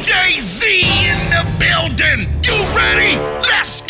DJ Z in the building. You ready? Let's go.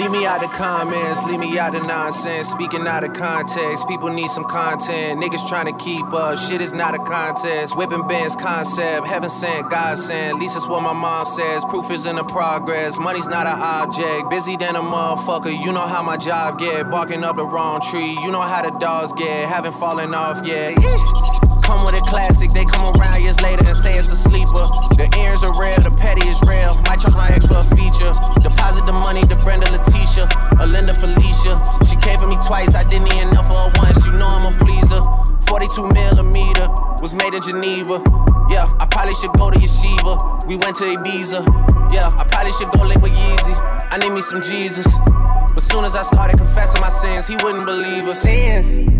Leave me out of comments, leave me out of nonsense. Speaking out of context, people need some content. Niggas trying to keep up, shit is not a contest. Whipping bands concept, heaven sent, God sent. At least it's what my mom says. Proof is in the progress, money's not an object. Busy than a motherfucker, you know how my job get. Barking up the wrong tree, you know how the dogs get. Haven't fallen off yet. Come with a classic, they come around years later and say it's a sleeper. The ears are real, the petty is real. Might charge my ex for a feature. Deposit the money to Brenda Letitia or Linda Felicia. She came for me twice, I didn't even know for her once. You know I'm a pleaser. 42 millimeter was made in Geneva. Yeah, I probably should go to Yeshiva. We went to Ibiza. Yeah, I probably should go link with Yeezy. I need me some Jesus. But soon as I started confessing my sins, he wouldn't believe us. Sins.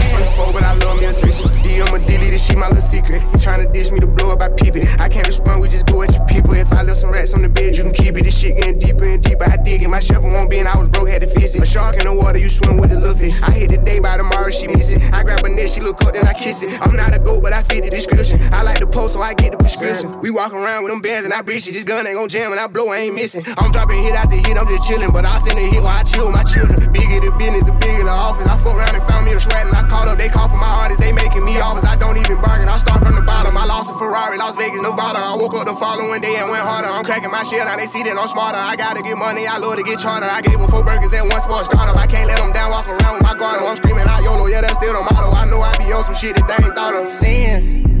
Four, but I love me a threesome. DM a dilly, this shit my little secret. You tryna dish me to blow up, I peep it. I can't respond, we just go at your people. If I left some rats on the bed, you can keep it. This shit getting deeper and deeper. I dig it. My shovel won't be, and I was broke, had to fix it. A shark in the water, you swim with a little. I hit the day by tomorrow, she miss it. I grab a net, she look up, then I kiss it. I'm not a goat, but I fit the description. I like so I get the prescription. We walk around with them bands, and I breach it. This gun ain't gon' jam, and I blow, I ain't missing. I'm dropping hit after hit, I'm just chillin', but I send a hit while I chill with my children. Bigger the business, the bigger the office. I fuck around and found me a shred, and I called up, they call for my artist, they making me offers. I don't even bargain, I start from the bottom. I lost a Ferrari, Las Vegas, Nevada. I woke up the following day and went harder. I'm cracking my shit, now they see that I'm smarter. I gotta get money, I love to get charter. I gave her four burgers at once for a startup. I can't let them down, walk around with my guard. I'm screaming out YOLO, yeah, that's still the motto. I know I be on some shit that they ain't thought of. Sins.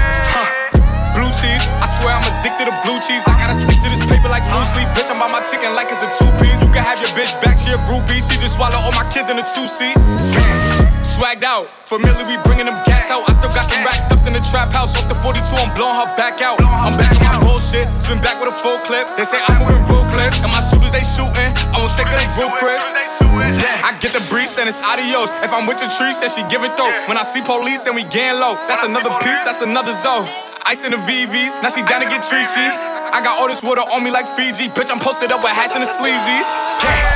My chicken like it's a two piece. You can have your bitch back, she a groupie. She just swallow all my kids in a two seat. Swagged out, familiar, we bringing them gas out. I still got some racks stuffed in the trap house. Off the 42, I'm blowing her back out. I'm back on my bullshit, spin back with a full clip. They say I'm moving ruthless, and my shooters they shooting. I won't take they roof, Chris. I get the breeze, then it's adios. If I'm with your trees, then she give it though. When I see police, then we gang low. That's another piece, that's another zone. Ice in the VVs, now she down to get treachy. I got all this water on me like Fiji. Bitch, I'm posted up with hats and the sleazies.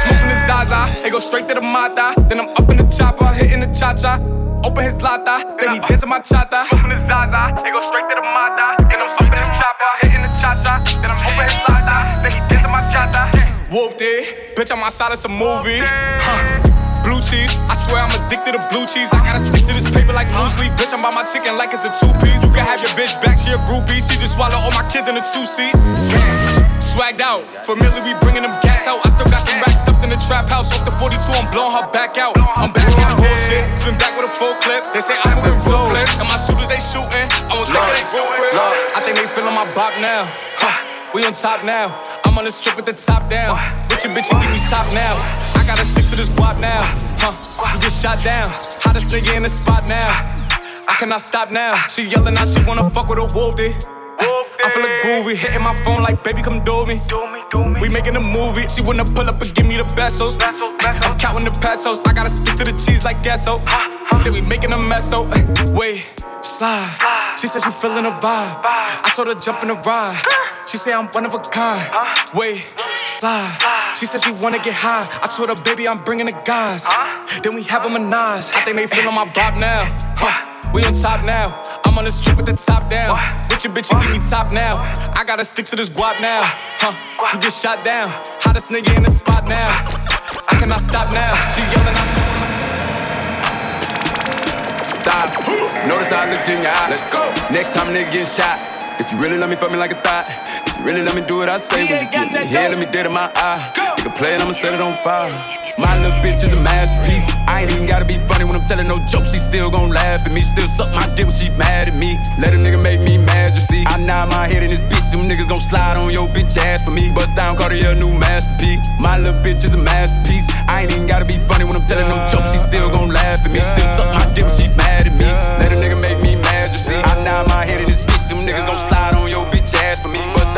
Smoking the Zaza, it go straight to the Mata. Then I'm up in the chopper, hitting the cha cha. Open his lata, then he dancing my chata. Smoking the Zaza, it go straight to the Mata. Then I'm up in the chopper, hitting the cha cha. Then I'm open his lata, then he dancing my chata. Whooped it, bitch, I'm outside of some movie. Huh blue cheese. I swear I'm addicted to blue cheese. I gotta stick to this paper like loose leaf. Bitch, I'm by my chicken like it's a two piece. You can have your bitch back, she a groupie. She just swallow all my kids in a two seat. Swagged out, familiar, we bringing them gas out. I still got some racks stuffed in the trap house. Off the 42, I'm blowing her back out. I'm back on my bullshit, spin back with a full clip. They say I'm moving ruthless, and my shooters they shooting. I won't say they ruthless. I think they feeling my bop now. Huh, we on top now. I'm on the strip with the top down. Bitch, your bitch, you give me top now. I gotta stick to this guap now. Huh, you just shot down. Hottest nigga in the spot now. I cannot stop now. She yelling out, she wanna fuck with a wolf, I feel like groovy, hitting my phone like, baby, come do me. Do me, do me. We making a movie. She wanna pull up and give me the pesos. I'm counting the pesos. I gotta stick to the cheese like queso. Then we making a mess, so eh, wait, slide. She said she feeling a vibe. I told her jump in the ride. She say I'm one of a kind. Wait, slide. She said she wanna get high. I told her, baby, I'm bringing the guys. Then we have a menage. I think they feeling my bop now. Huh, we on top now. I'm on the strip with the top down. With your bitch, you give me top now. I gotta stick to this guap now. Huh, you get shot down. Hottest nigga in the spot now. I cannot stop now. She yelling out. Stop. Notice I look in your eye. Let's go. Next time nigga get shot. If you really love me, fuck me like a thought. If you really let me do what I say, when you get me here, let me dead in my eye. You can play it, I'ma set it on fire. My little bitch is a masterpiece. I ain't even gotta be funny when I'm telling no jokes. She still gon' laugh at me. Still suck my dick when she mad at me. Let a nigga make me mad, you see. I nod my head in this bitch. Them niggas gon' slide on your bitch ass for me. Bust down Cartier, new masterpiece. My little bitch is a masterpiece. I ain't even gotta be funny when I'm telling no jokes. She still gon' laugh at me. Still suck my dick when she mad at me. Let a nigga make me mad, you see. I nod my head in this bitch. Niggas gon' slide on your bitch ass for me. Bust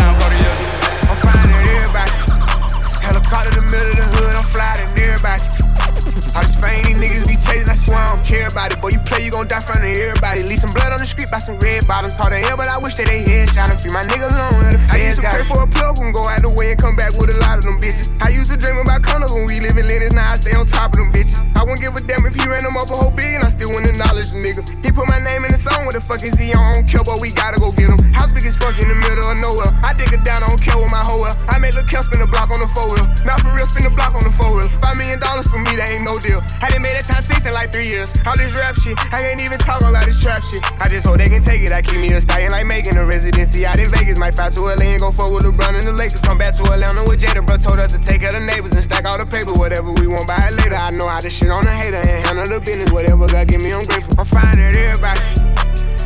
gon' die front of everybody. Leave some blood on the street by some red bottoms. Hard to hell, but I wish that they headshot and free my nigga alone. The I used to pray for a plug and go out the way and come back with a lot of them bitches. I used to dream about condos when we live in Lennox, now I stay on top of them bitches. I wouldn't give a damn if he ran them up a whole billion, I still wouldn't acknowledge the nigga. He put my name in the song, what the fuck is he on? I don't care, but we gotta go get him. House big as fuck in the middle of nowhere. I dig it down, I don't care with my hoe well. I made Lil' Kel spin the block on the four wheel. Not for real, spin the block on the four wheel. Five million dollars for me, that ain't no deal. I done made that time six in like three years. All this rap shit, I can't even talk about this trap shit. I just hope they can take it. I keep me a stallion like making a residency out in Vegas. Might fly to LA and go fuck with LeBron and the Lakers. Come back to Atlanta with Jada, bro. Told us to take of the neighbors and stack all the paper. Whatever we want, buy it later. I know how to shit on a hater and handle the business. Whatever God give me, I'm grateful. I'm fine at everybody.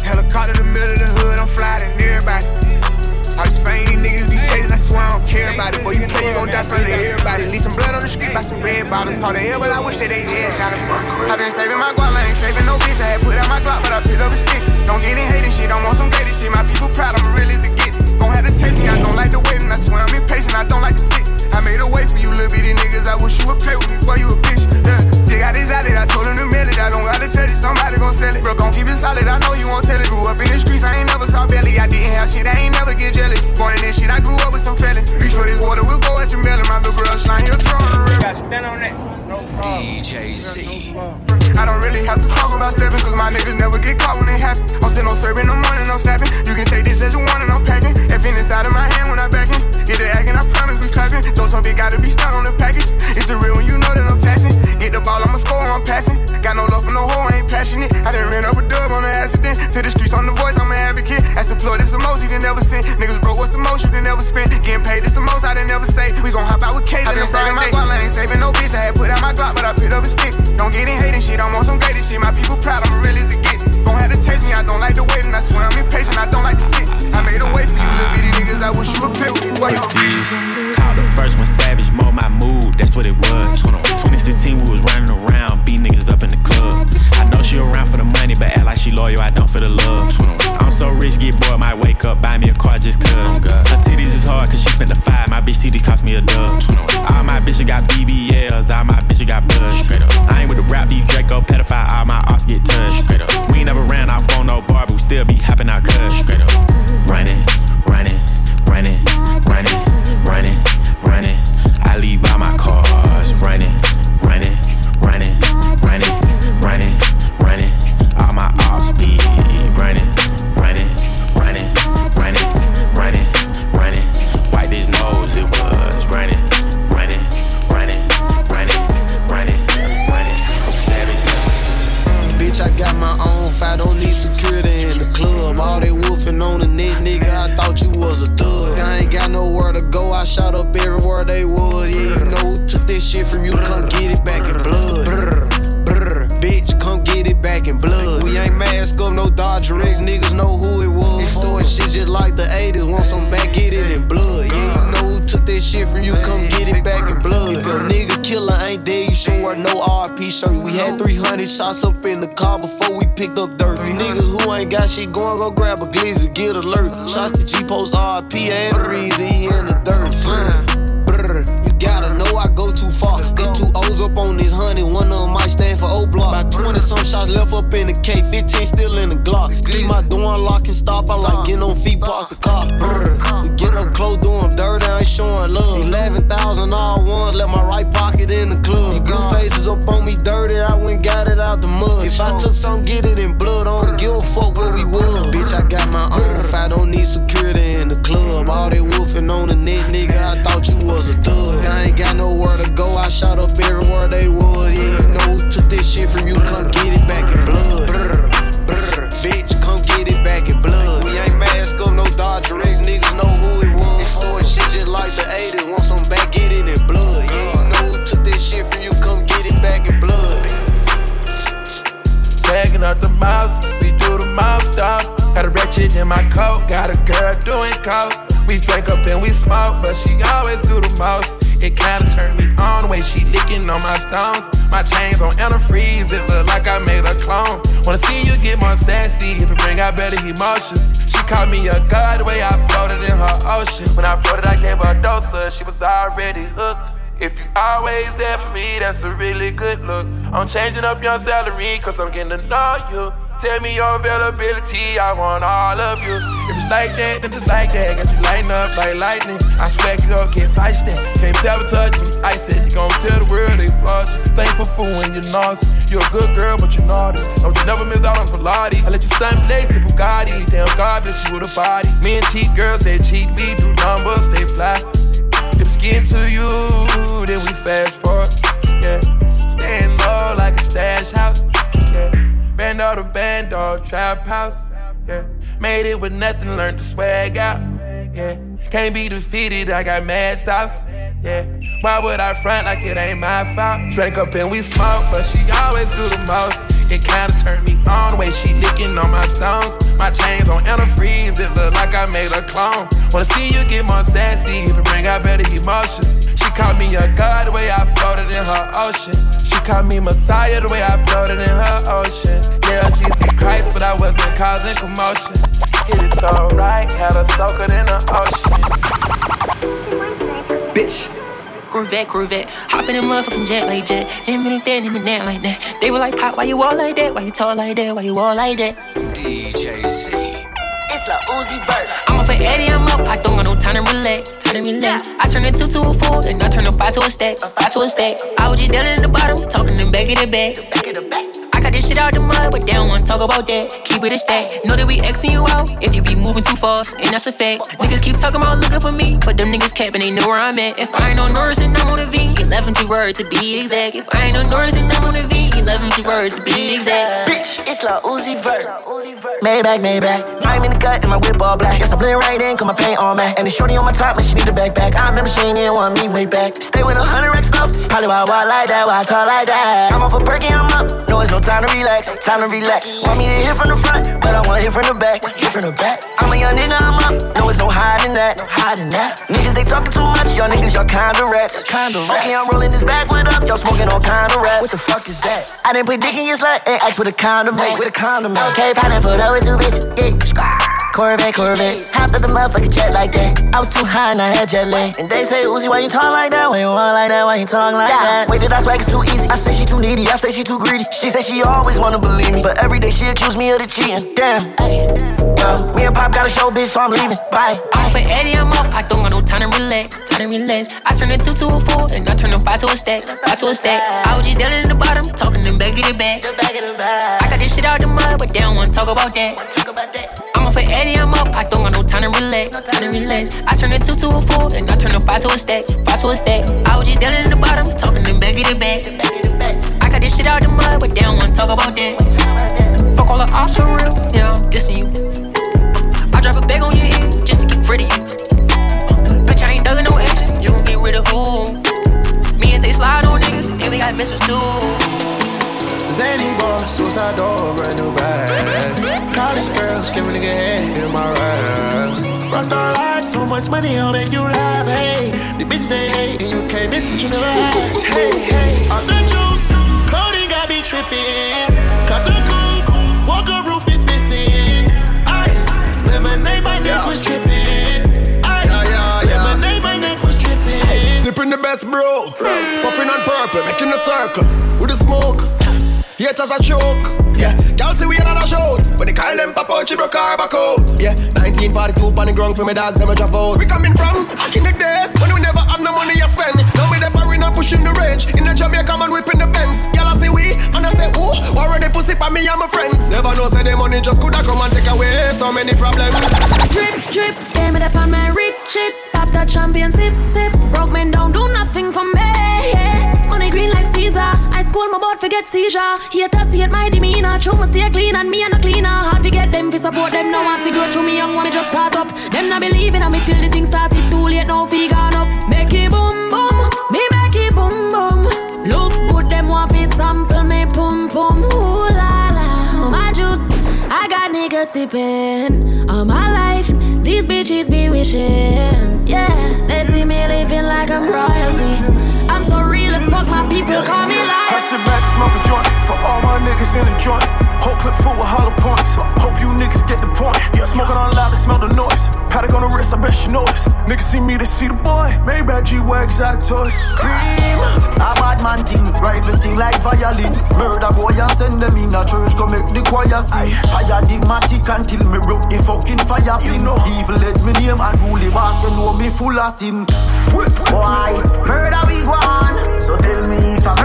Helicopter the middle of the hood, I'm flying at everybody. I this fame, chasing, I don't care about it. Boy, you play, you gon' die front of everybody. Leave some blood on the street by some red bottoms. Hard to hell, but I wish that they had shot it. i been saving my guap, I ain't saving no bitch. I had put out my Glock, but I picked up a stick. Don't get in hating shit, don't want some gated shit. My people proud, I'm real as it gets. Gon' have to taste me, I don't like the waiting. I swear I'm impatient, I don't like to sit. I made a way for you little bitty niggas. I wish you would play with me, boy, you a bitch. Yeah. Dig I On feet, park the car. Brr, we get up close, doing dirty, I ain't showing love. 11,000 all ones, left my right pocket in the club. Blue faces up on me dirty, I went got it out the mud. If I took some, get it in blood, I don't give a fuck where we was. Bitch, I got my own If I don't need security in the club. All they wolfing on the net, nigga, I thought you was a thug. I ain't got nowhere to go, I shot up everywhere they was. Yeah, you know who took this shit from you, come get it back Up the mouse, we do the mouse stop. Got a wretched in my coat, got a girl doing coke. We drink up and we smoke, but she always do the most. It kinda turned me on the way she licking on my stones. My chains on antifreeze, it look like I made a clone. Wanna see you get more sassy if it bring out better emotions. She called me a god the way I floated in her ocean. When I floated, I gave her a dose of, she was already hooked. If you always there for me, that's a really good look. I'm changing up your salary, cause I'm getting to know you. Tell me your availability, I want all of you. If it's like that, then it's like that. Got you lighting up like lightning. I smack it up, get feisty. Can't sabotage me. I said you gon' tell the world they flaws. Thankful for when you're nauseous. You're a good girl, but you're naughty. Don't you never miss out on Pilates. I let you stunt lace the Bugatti. Damn God, bitch, you with a body. Me and cheat girls, they cheat. We do numbers, they fly. Getting to you, then we fast forward. Yeah. Staying low like a stash house. Yeah. Band all the band dog trap house. Yeah. Made it with nothing, learned to swag out. Yeah. Can't be defeated, I got mad sauce. Yeah. Why would I front like it ain't my fault? Drank up and we smoke, but she always do the most. It kinda turned me on the way she licking on my stones. My chains on antifreeze, it look like I made a clone. Wanna see you get more sassy if it bring out better emotions. She called me a god the way I floated in her ocean. She called me Messiah the way I floated in her ocean. Yeah, Jesus Christ, but I wasn't causing commotion. It is alright, had her soaking in the ocean. Bitch. Corvette, Corvette. Hop in the motherfucking jet like jet. Him and that, him and that like that. They were like, Pop, why you all like that? Why you tall like that? Why you all like that? DJ Z. It's like Uzi Vert. I'm up for Eddie, I'm up. I don't got no time to relax. Time to relax. I turn a two to a four, and I turn a five to a stack. A five to a stack. I was just down in the bottom, talking them back of the back. Back of the back. I got this shit out the mud, but they don't wanna talk about that. Keep it a stack. Know that we Xing you out if you be moving too fast, and that's a fact. Niggas keep talking about looking for me, but them niggas capping, they know where I'm at. If I ain't on Norris, then I'm on a V. 11 G word to be exact. If I ain't on Norris, then I'm on a V. 11 G word to be exact. Bitch, it's Lil Uzi Vert. Maybach, Maybach. I'm in the cut and my whip all black. Guess I blend right in, cause my paint all matte. And the shorty on my top, man, she need a backpack. I remember she ain't even want me way back. Stay with a hundred X stuff. Probably why I walk like that, why I talk like that. I'm off a perky, I'm up. No, it's no time to relax. Time to relax. Want me to hit from the front, but I wanna hit from the back. Hit from the back. I'm a young nigga, I'm up. No, it's no hiding that. No hiding that. Niggas, they talking too much. Y'all niggas, y'all kinda rats. Kinda rats. Okay, I'm rolling this backwood up. Y'all smoking all kinda rats. What the fuck is that? I didn't put dick in your slut and ask with a condom. Hey, with a condom. Okay, pineapple, that was too bitch. Yeah. Corvette, Corvette. Hopped up the motherfucking jet like that. I was too high and I had jet lag. And they say, Uzi, why you talk like that? Why you walk like that? Why you talk like yeah. that? Wait, did I swag? It's too easy. I say she too needy. I say she too greedy. She say she always wanna believe me. But every day she accuse me of the cheating. Damn. Well, me and Pop got a show, bitch, so I'm leaving. Bye. I'm for Eddie, I'm up. I don't got no time to relax. Time to relax. I turn a two to a four, and I turn a five to a stack. Five to a stack. I was just down in the bottom, talking them back of the back. I got this shit out the mud, but they don't wanna talk about that. I'm up for Eddie, I'm up. I don't got no time to relax. Time to relax. I turn a two to a four, and I turn a five to a stack. Five to a stack. I was just down in the bottom, talking them back of the back. I got this shit out the mud, but they don't wanna talk about that. Fuck all the ops for real, yeah, I'm dissing you. I drop a bag on your head just to get rid of you. Bitch, I ain't dugging no action, you gon' get rid of who? Me and Tay slide on niggas, and we got missiles too. Zany boss, suicide door, brand new bag. College girls, give a nigga head in my raps. Rockstar life, so much money, I'll make you laugh. Hey, the bitch they hate, and you can't miss what you never had. Hey, hey, off the juice, clothing got me tripping. Cut the coupe, walker roof is missing. Ice, lemonade, my neck was tripping. Ice, lemonade, my neck was tripping. Sipping the best, bro. Puffing on purple, making a circle with the smoke. Haters a choke. Yeah, girl say we another show. When they call them out, she broke her back out. Yeah, 1942 on the ground for me dogs, them a drop out. We coming from back in the days when we never have no money to spend. Now me the foreign and pushing the range. In the Jamaica man whipping the Benz. Girl I say we and I say who? Already pussy for me and my friends. Never know say the money just coulda come and take away so many problems. Drip, drip, damn it up on my rich shit. Pop that champagne, sip, sip. Broke men don't I my board forget seizure. Haters see it my demeanor. True must stay clean and me and a cleaner. Hard to get them, fi support them. No one see grow through me young one me just start up. Them not believing on me till the thing started too late. Now fi gone up. Make it boom boom, me make it boom boom. Look good, them want fi sample me pum pum. Ooh la la, my juice. I got niggas sipping all my life. These bitches be wishing, yeah. They see me living like I'm royalty. I'm so real as fuck, my people call me like. I sit back, smoke a joint for all my niggas in the joint. Whole clip full with hollow points. Hope you niggas get the point. Yeah, smoking on loud to smell the noise. Patek on the wrist, I bet she notice. Niggas see me, they see the boy. Maybach G-Wag, exotic toys. Scream, a bad man thing. Rifle sing like violin. Murder boy and send them in a church, go make the choir sing. Fire the matic until me broke the fucking fire pin. Evil let me name and the boss, you know me full of sin. Why? Murder we go on. So tell me if I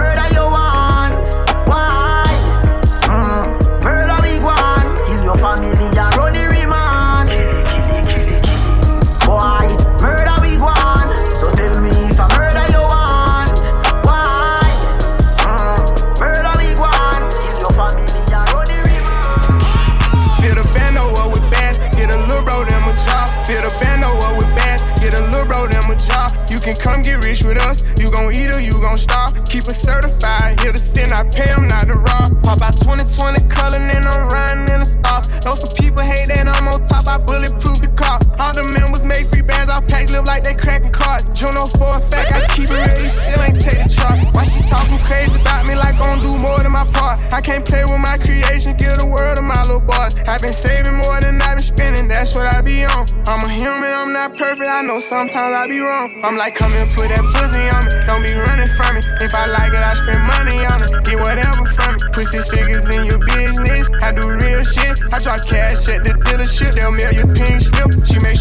sometimes I be wrong. I'm like, come and put that pussy on me, don't be running from me. If I like it, I spend money on it, get whatever from me. Put six figures in your business, I do real shit. I drop cash at the dealership, they'll mail your pink slip. She make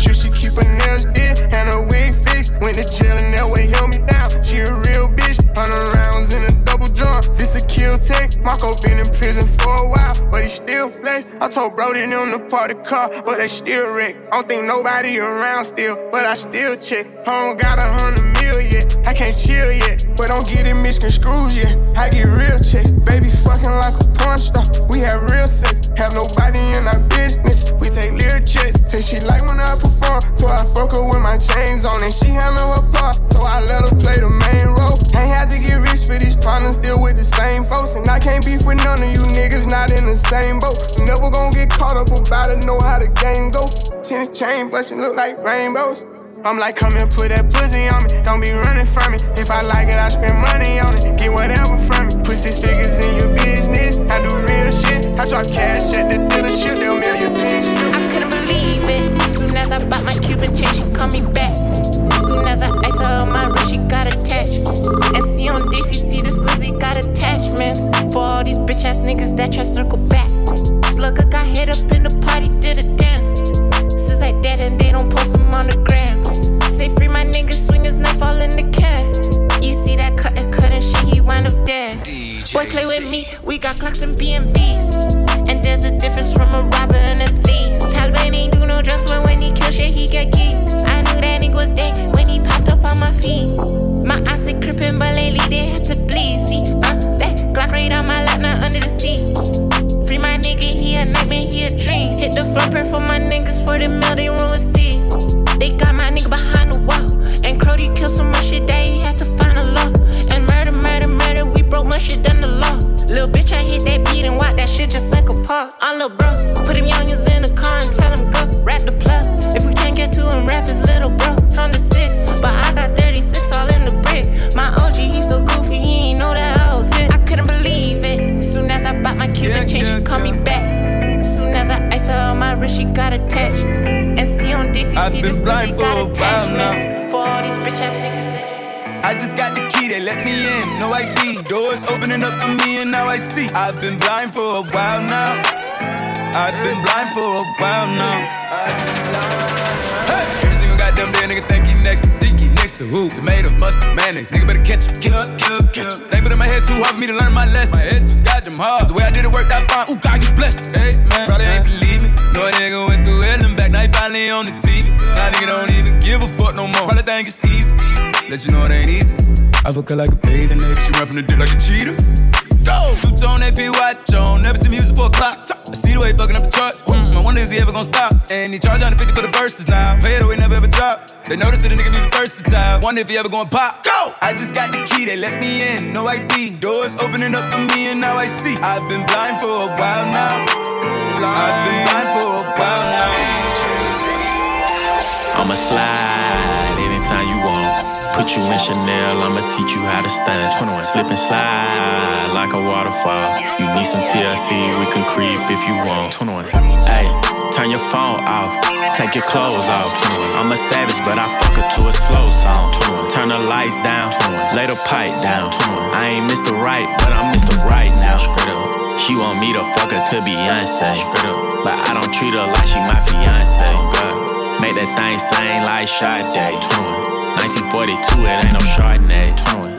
told Brody them to party car, but they still wreck. I don't think nobody around still, but I still check. Don't got a hundred don't get it misconstrued yet. I get real checks, baby fucking like a porn star. We have real sex, have nobody in our business. We take lyric checks, say she like when I perform, so I fuck her with my chains on, and she handle her part, so I let her play the main role. Ain't had to get rich for these problems. still with the same folks, and I can't beef with none of you niggas, not in the same boat. Never gonna get caught up about it, know how the game go. Ten chain bustin' look like rainbows. I'm like, come and put that pussy on me. Don't be running from me. If I like it, I spend money on it. Get whatever from me. Put six figures in your business. I do real shit. I drop cash at the dealership. They'll mail your bitch. I couldn't believe it. As soon as I bought my Cuban chain, she call me back. As soon as I ice her on my wrist, she got attached. And see on DCC, this glizzy got attachments. For all these bitch ass niggas that try to circle back. Slugger got hit up in the party, did a dance. Boy, play with me, we got clocks and BNBs. And there's a difference from a robber and a thief. Taliban ain't do no drugs, but when he kill shit, he get geek. I knew that nigga was dead when he popped up on my feet. My eyes are crippin', but lately they had to bleed. I fuck her like a bathing ape. She run from the dick like a cheetah. Go! Two tone AP watch on. Never see music for a clock. I see the way he fucking up the charts. Mm, I wonder is he ever gonna stop? And he charge 150 for the verses now. Pay it away, never ever drop. They notice that the nigga music versatile. Wonder if he ever gonna pop. Go! I just got the key, they let me in. No ID. Doors opening up for me and now I see. I've been blind for a while now. I've been blind for a while now. I'ma slide anytime you want. Put you in Chanel, I'ma teach you how to stand. 21, slip and slide like a waterfall. You need some TLC, we can creep if you want. 21, hey, turn your phone off, take your clothes off. 21, I'm a savage, but I fuck her to a slow song. 21, turn the lights down, 21, lay the pipe down. 21, I ain't Mr. Right, but I'm Mr. Right now. She want me to fuck her to Beyonce. But I don't treat her like she my fiance. Oh. Make that thing sing like Sade. 1942, it ain't no Chardonnay.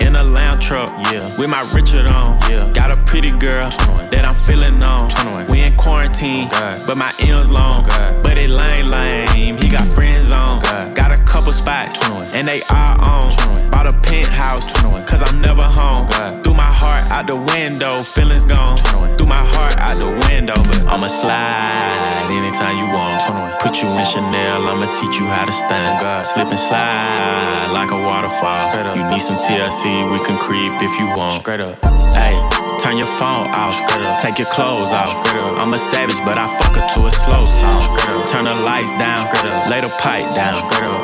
In a lounge truck, yeah. With my Richard on, yeah. Got a pretty girl that I'm feeling on. We in quarantine, but my M's long. But it lame, lame. He got friends on. Got a couple spots, and they are on. Bought a penthouse, cause I'm never home. Threw my heart out the window, feelings gone. Threw my heart out the window, but I'ma slide anytime you want. Put you in Chanel, I'ma teach you how to stand. Slip and slide like a waterfall. You need some TLC, we can creep if you want. Straight up. Hey, turn your phone off. Take your clothes off. I'm a savage, but I fuck her to a slow song. Turn the lights down. Lay the pipe down.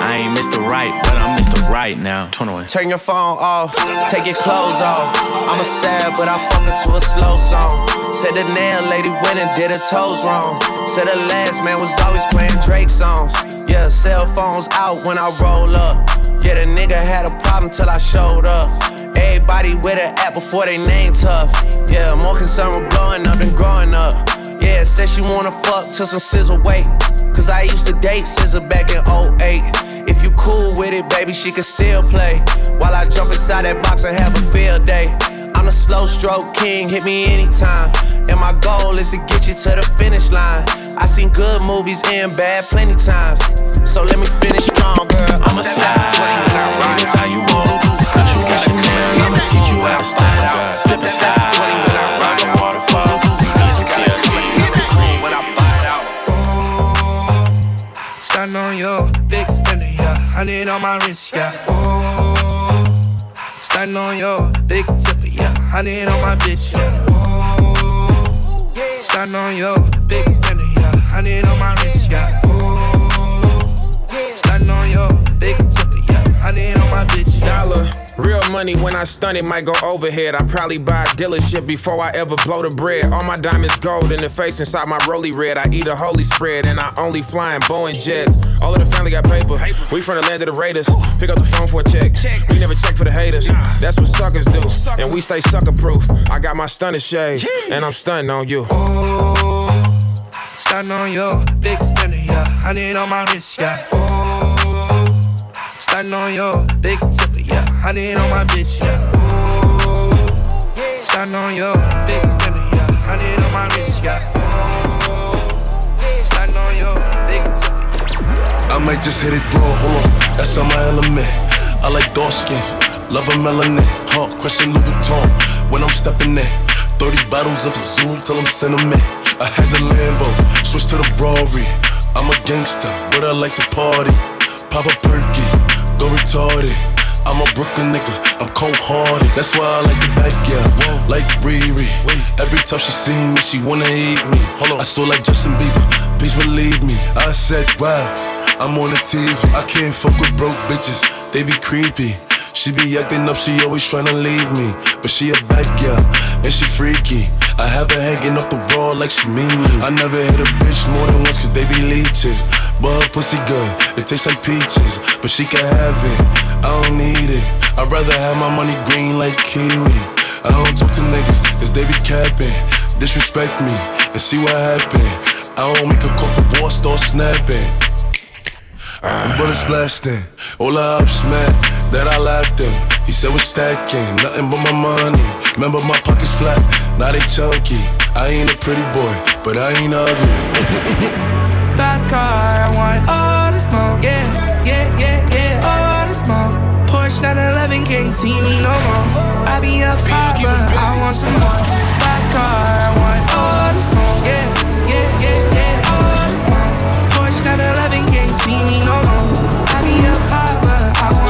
I ain't Mr. Right, but I'm Mr. Right now. 21. Turn your phone off, take your clothes off. I'm a sad, but I fuck her to a slow song. Said the nail lady went and did her toes wrong. Said the last man was always playing Drake songs. Yeah, cell phones out when I roll up. Yeah, the nigga had a problem till I showed up. Everybody with an app before they name tough. Yeah, more concerned with blowing up than growing up. Yeah, said she wanna fuck till some SZA wait. Cause I used to date SZA back in 08. If you cool with it, baby, she can still play. While I jump inside that box and have a field day. I'm the slow stroke king, hit me anytime. And my goal is to get you to the finish line. I seen good movies and bad plenty times. So let me finish strong, girl. I'ma slide anytime you want. Put you in Chanel, I'ma teach you how to stand. Slip and slide like a waterfall. You need some TLC, we can creep when I find out. Stand on your big spender, yeah. Hundred on my wrist, yeah. Oh, stand on your big tipper, yeah. Hundred on my bitch, yeah. Oh, stand on your big spender, yeah. Hundred on my wrist, yeah. Oh, stand on your big tipper, yeah. Hundred on my bitch, yeah. Dollar, real money when I stun it might go overhead. I probably buy a dealership before I ever blow the bread. All my diamonds gold in the face inside my rolly red. I eat a holy spread and I only fly in Boeing jets. All of the family got paper. We from the land of the Raiders. Pick up the phone for a check. We never check for the haters. That's what suckers do. And we stay sucker proof. I got my stunner shades and I'm stunting on you. Oh, stunting on you. Big stunner, yeah. Honey on my wrist, yeah. Oh, stunting on you. Big tipper, yeah. Honey on my bitch, yeah. Oh, stunting on you. Big spinner, yeah. Honey on my wrist, yeah. Oh, stunting on you. Big tipper. I might just hit it raw, hold on, that's on my element. I like dark skins, love a melanin, heart crushing Louis Vuitton when I'm stepping in. 30 bottles of Zoom till I'm sentiment. I had the Lambo, switch to the Rory. I'm a gangster, but I like to party. Pop a perky, go retarded. I'm a Brooklyn nigga, I'm cold hearted. That's why I like the back, yeah. Like Riri. Every time she see me, she wanna eat me. Hold on. I saw like Justin Bieber, please believe me. I said, wow, I'm on the TV. I can't fuck with broke bitches, they be creepy. She be acting up, she always tryna leave me. But she a bad girl, and she freaky. I have her hanging off the wall like she mean me. I never hit a bitch more than once, cause they be leeches. But her pussy good, it tastes like peaches. But she can have it, I don't need it. I'd rather have my money green like kiwi. I don't talk to niggas, cause they be capping. Disrespect me, and see what happen. I don't make a call for war, start snapping. And bullets blasting. All the ups, man, that I. He said we're stacking, nothing but my money. Remember my pockets flat, now they chunky. I ain't a pretty boy, but I ain't ugly. Fast car, I want all the smoke. Yeah, yeah, yeah, yeah, all the smoke. Porsche 911 can't see me no more. I be a but I want some more. Fast car, I want all the smoke. Yeah, yeah, yeah, yeah, all the smoke. Porsche 911 can't see me no more.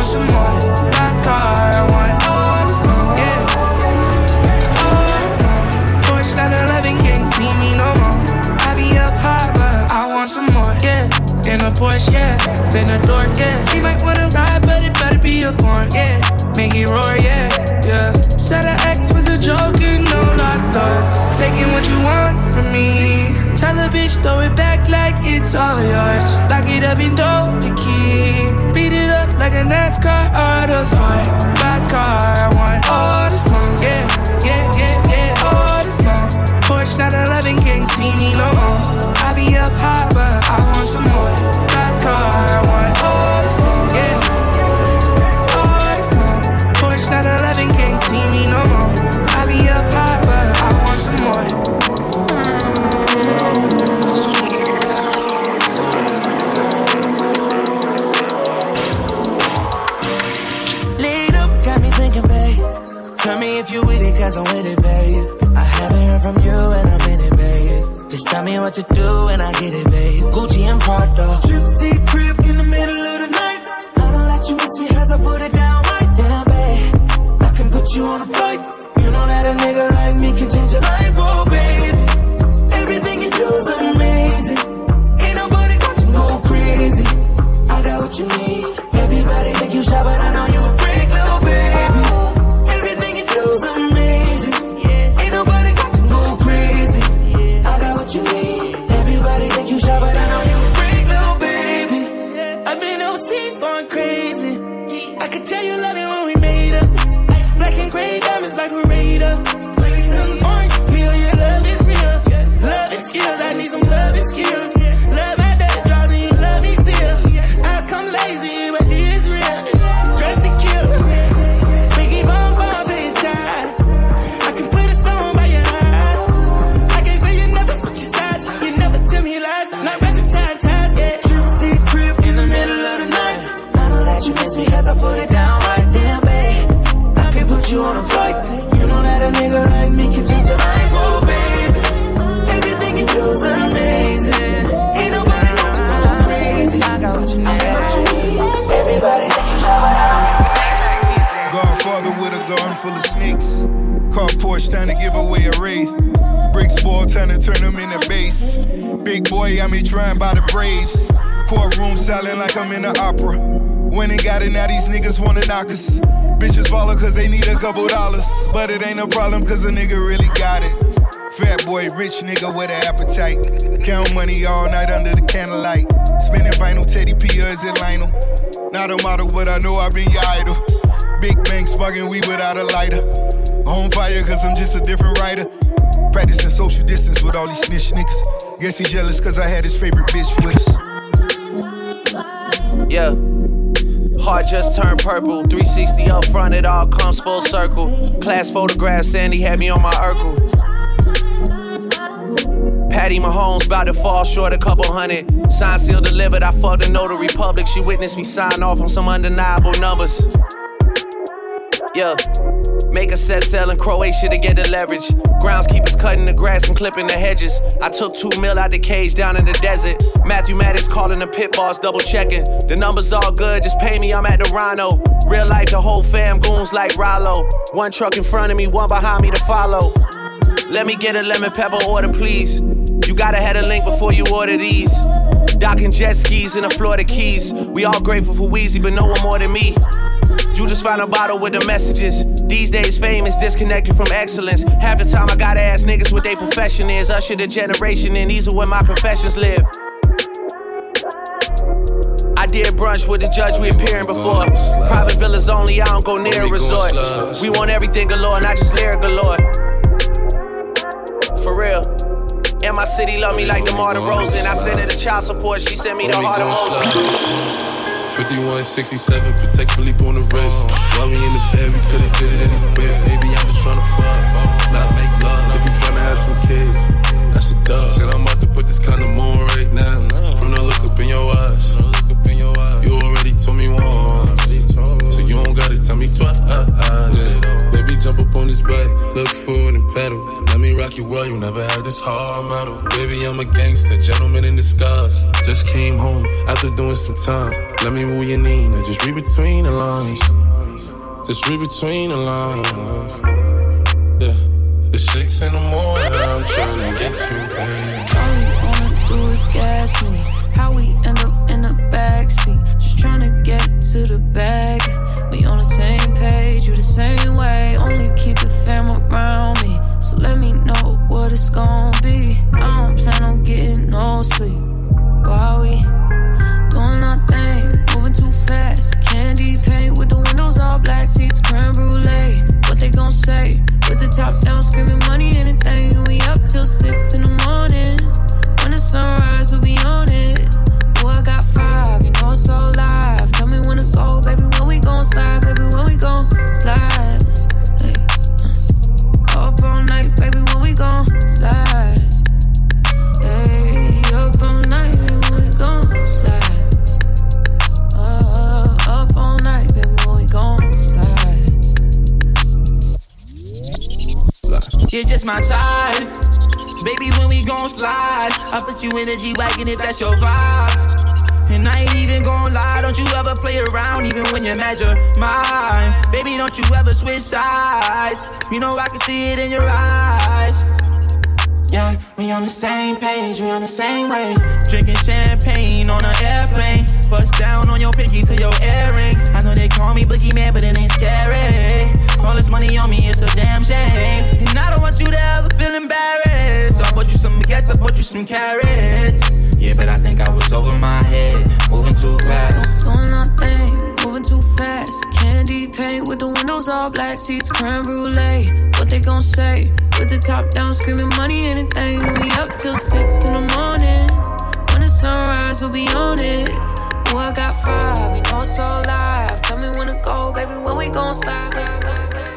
Want some more. Fast car, I want all the smoke. Yeah, all the smoke. Porsche 911 can't see me no more. I be up high, but I want some more. Yeah, in a Porsche, yeah, been a door, yeah. She might wanna ride, but it better be a corn, yeah. Make it roar, yeah, yeah. Said her ex was a joke, you know not those. Taking what you want from me. Tell a bitch, throw it back like it's all yours. Lock it up and throw like a NASCAR auto sport. Fast car, I want all the smoke, yeah, yeah, yeah, yeah, all the smoke. Porsche 911 can't see me no more. I be up high, Gucci Courtroom silent like I'm in the opera. When they got it, now these niggas wanna knock us. Bitches follow cause they need a couple dollars. But it ain't a problem cause a nigga really got it. Fat boy, rich nigga with an appetite. Count money all night under the candlelight. Spinning vinyl, Teddy P or is it Lionel? Not a model, but I know I been your idol. Big bank smoking weed without a lighter. On fire cause I'm just a different writer. Practicing social distance with all these snitch niggas. Guess he jealous cause I had his favorite bitch with us. Yeah. Heart just turned purple. 360 up front, it all comes full circle. Class photograph, Sandy had me on my Urkel. Patty Mahomes about to fall short a couple hundred. Sign seal delivered, I fucked a notary public. She witnessed me sign off on some undeniable numbers. Yeah. Make a set sell in Croatia to get the leverage. Groundskeepers cutting the grass and clipping the hedges. I took two mil out the cage down in the desert. Matthew Maddox calling the pit boss, double checking. The numbers all good, just pay me, I'm at the Rhino. Real life, the whole fam goons like Rollo. One truck in front of me, one behind me to follow. Let me get a lemon pepper order, please. You gotta have a link before you order these. Docking jet skis in the Florida Keys. We all grateful for Weezy, but no one more than me. You just found a bottle with the messages. These days, fame is disconnected from excellence. Half the time, I gotta ask niggas what their profession is. Usher the generation, and these are where my professions live. I did brunch with the judge we appearing before. Private villas only, I don't go near a resort. We want everything galore, not just lyric galore. For real. And my city love me like DeMar DeRozan. I sent her the child support, she sent me the heart emoji. 5167, Patek Philippe on the wrist. While we in the bed, we could've did it in the bed. Baby, I'm just tryna fuck, not make love. If you tryna have some kids, that's a dub. Said I'm about to put this kind of on right now. From the look up in your eyes, you already told me once, tell me twice. Uh, uh, baby, jump up on this bike, look forward and pedal Let me rock you well, you never had this hard metal. Baby, I'm a gangster, gentleman in disguise. Just came home after doing some time. Let me move your knee, now just read between the lines. Just read between the lines. Yeah, it's six in the morning, I'm trying to get you, baby. All we wanna do is gas me. How we end up in the backseat, just trying to get to the bag. We on page, you the same I can see it in your eyes. Yeah, we on the same page, we on the same way. Drinking champagne on an airplane. Bust down on your pinky to your earrings. I know they call me Boogie Man, but it ain't scary. All this money on me, it's a damn shame. And I don't want you to ever feel embarrassed. So I bought you some baguettes, I bought you some carats. Yeah, but I think I was over my head, moving too fast. Doing nothing, moving too fast. Paint with the windows all black, seats creme brulee. What they gon' say? With the top down, screaming money, anything. We up till six in the morning. When the sunrise, we'll be on it. Oh, I got five, you know it's all live. Tell me when to go, baby, when we gon' slide.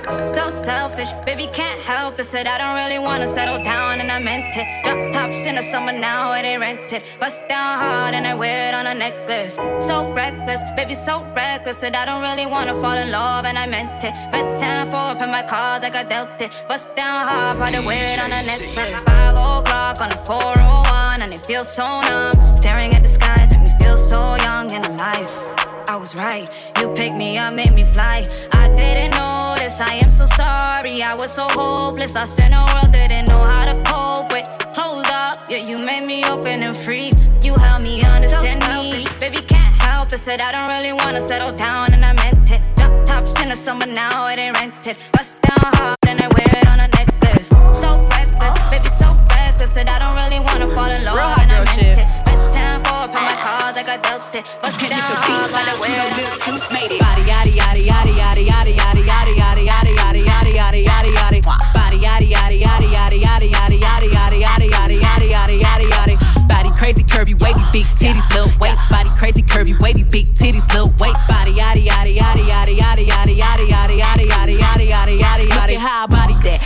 So selfish, baby, can't help it. Said I don't really wanna settle down, and I meant it. Drop tops in the summer now, where they rent it. Bust down hard, and I wear it on a necklace. So reckless, baby, so reckless. Said I don't really wanna fall in love, and I meant it. Best time for up in my cars, like I got dealt it. Bust down hard, probably wear it on a necklace. Five o'clock on the 401, and it feels so numb. Staring at the skies, make me feel so young and alive. I was right. You picked me up, made me fly. I didn't notice. I am so sorry. I was so hopeless. I said the world didn't know how to cope with. Hold up, yeah, you made me open and free. You helped me understand me. Baby, can't help help it. Said I don't really wanna settle down, and I meant it. Drop tops in the summer now, it ain't rented. Bust down hard, and I wear it on a necklace. So reckless, baby, so reckless. Said I don't really wanna fall in love, I dealt it. Bust down hard, but I wear it on a Body, yaddy, yaddy, yaddy, yaddy, yaddy, yaddy, yaddy, yaddy, yaddy, yaddy, yaddy, yaddy, yaddy, yaddy. Body, yaddy, yaddy, yaddy, yaddy, yaddy, yaddy, yaddy, yaddy, yaddy, yaddy, yaddy, yaddy, yaddy, yaddy. Body crazy, curvy, wavy, big titties, little waist. Body crazy, curvy, wavy, big titties, little waist. Body, yaddy, yaddy, yaddy, yaddy, yaddy, yaddy,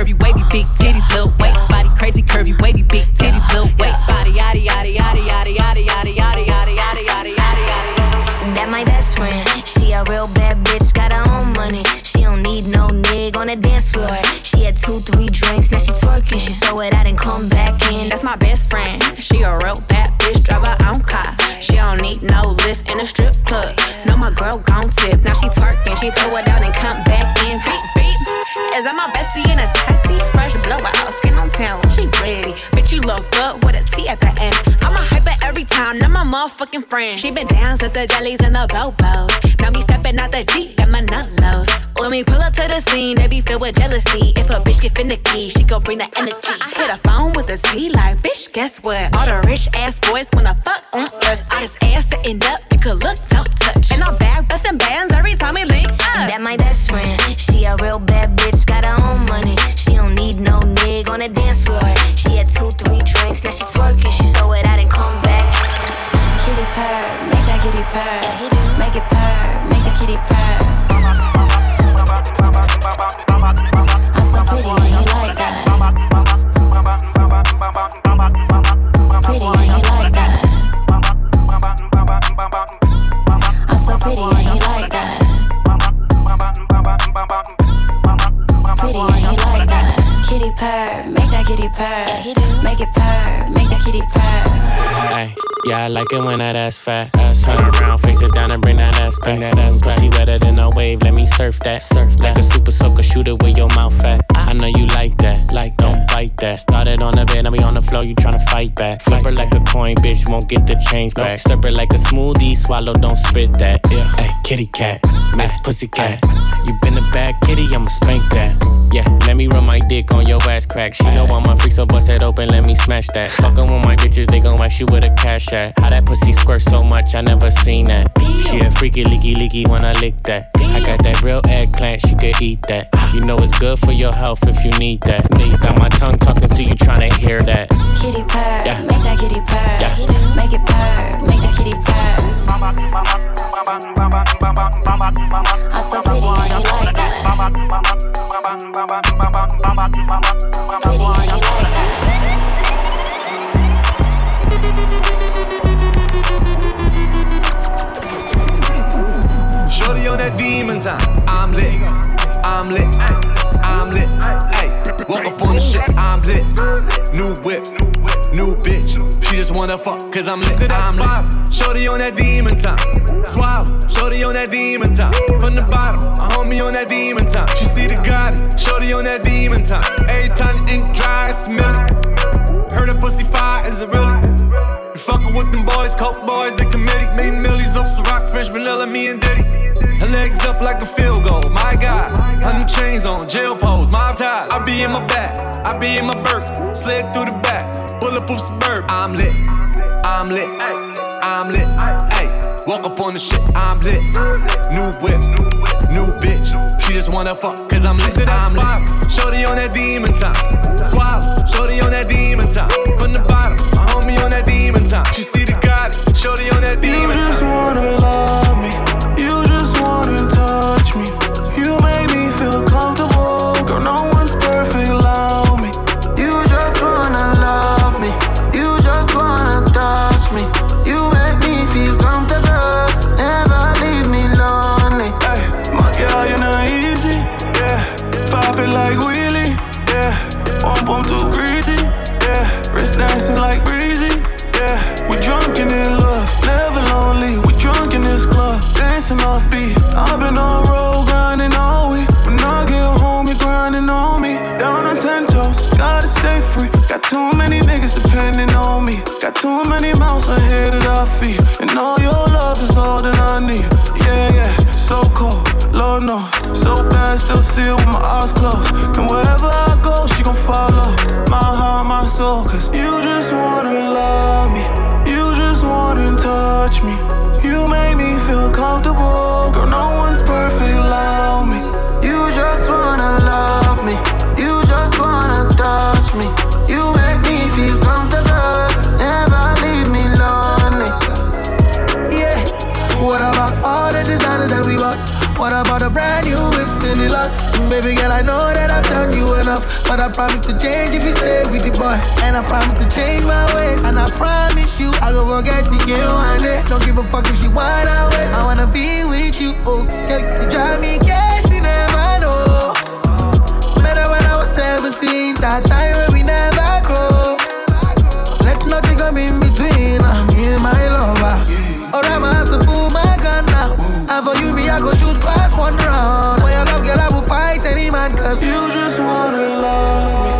curvy wavy big titties little waist. Body crazy curvy wavy big titties little waist. Body yaddy yaddy yaddy yaddy yaddy yaddy yaddy yaddy yaddy yaddy yaddy yaddy. That my best friend. She a real bad bitch, got her own money. She don't need no nig on the dance floor. She had two, three drinks, now she twerking. She throw it out and come back in. That's my best friend. She a real bad bitch, drive her own car. She don't need no lift in a strip club. No, my girl gon' tip. Now she twerking, she throw it out and come back in. Beep, beep. Is that my bestie in a taxi? Motherfucking friend. She been down since the jellies and the bobos. Now me stepping out the Jeep, got my nut lows. When we pull up to the scene, they be filled with jealousy. If a bitch get finicky, she gon' bring the energy. I hit a phone with a Z like, bitch, guess what? All the rich ass boys wanna fuck on us. I just ass sitting up, you could look, don't purr, make that kitty purr. Make it purr, kitty purr. Ay, yeah, I like it when that ass fat. Ass turn around, face it down and bring that ass back. Bring that ass back. Pussy wetter than a wave, let me surf that. Surf like a super soaker shoot it with your mouth fat. Ah. I know you like that, like don't bite that. Started on the bed, now we on the floor, you tryna fight back. Flip her like a coin, bitch, won't get the change back. Stir it like a smoothie, swallow, don't spit that. Yeah, hey, kitty cat, Miss Pussy Cat. You been a bad kitty, I'ma spank that. Yeah, let me run my dick on your ass crack. She know I'm a freak, so bust it open, let me smash that. Fucking with my bitches, they gon' wax you with a cash at. How that pussy squirt so much, I never seen that. She a freaky, leaky, leaky when I lick that. I got that real eggplant, she could eat that. You know it's good for your health if you need that. You got my tongue talking to you, tryna hear that. Kitty purr, Yeah. make that kitty purr. Yeah. Make it purr, make that kitty purr. I'm so pretty and you like that. Pretty and you like that. Shorty on that demon time. I'm lit. I'm lit. ay, I'm lit. Ay, walk up on the shit. I'm lit. New whip. New bitch. She just wanna fuck cause I'm lit. I'm lit. Shorty on that demon time. Swab. Shorty on that demon time. From the bottom. A homie on that demon time. She see the God. Shorty on that demon time. Every time the ink dry, smell it. Heard a pussy fire, is it really? You fucking with them boys, coke boys, the committee. Made millies off Ciroc, French vanilla, me and Diddy. Her legs up like a field goal, my God. Her new chains on, jail pose, mob ties. I be in my back, I be in my Burke. Slid through the back, bulletproof suburb. I'm lit, I'm lit, ay, I'm lit, ay. Walk up on the shit, I'm lit. New whip, new bitch. She just wanna fuck, cause I'm lit, I'm lit. Shorty on that demon time. Swallow, shorty on that demon time. From the bottom, homie on that demon time. She see the God, shorty on that demon You just wanna love too many mouths ahead of our feet. And all your love is all that I need. Yeah, yeah, so cold, Lord knows. So bad, still see it with my eyes closed. And wherever I go, she gon' follow. My heart, my soul, cause you just wanna love me. You just wanna touch me. You make me feel comfortable. Brand new whips in the lot? Baby girl, I know that I've done you enough. But I promise to change if you stay with the boy. And I promise to change my ways. And I promise you, I go forget to get one day. Don't give a fuck if she wanna waste. I wanna be with you, oh. okay? You drive me crazy, never know. Met her when I was 17, that time when we never grow. Let nothing come in between, I'm in my lover. Or I'ma have to pull my gun now. And for you, me, I go shoot one round. For your love, girl, I will fight any man, cause you just wanna love me.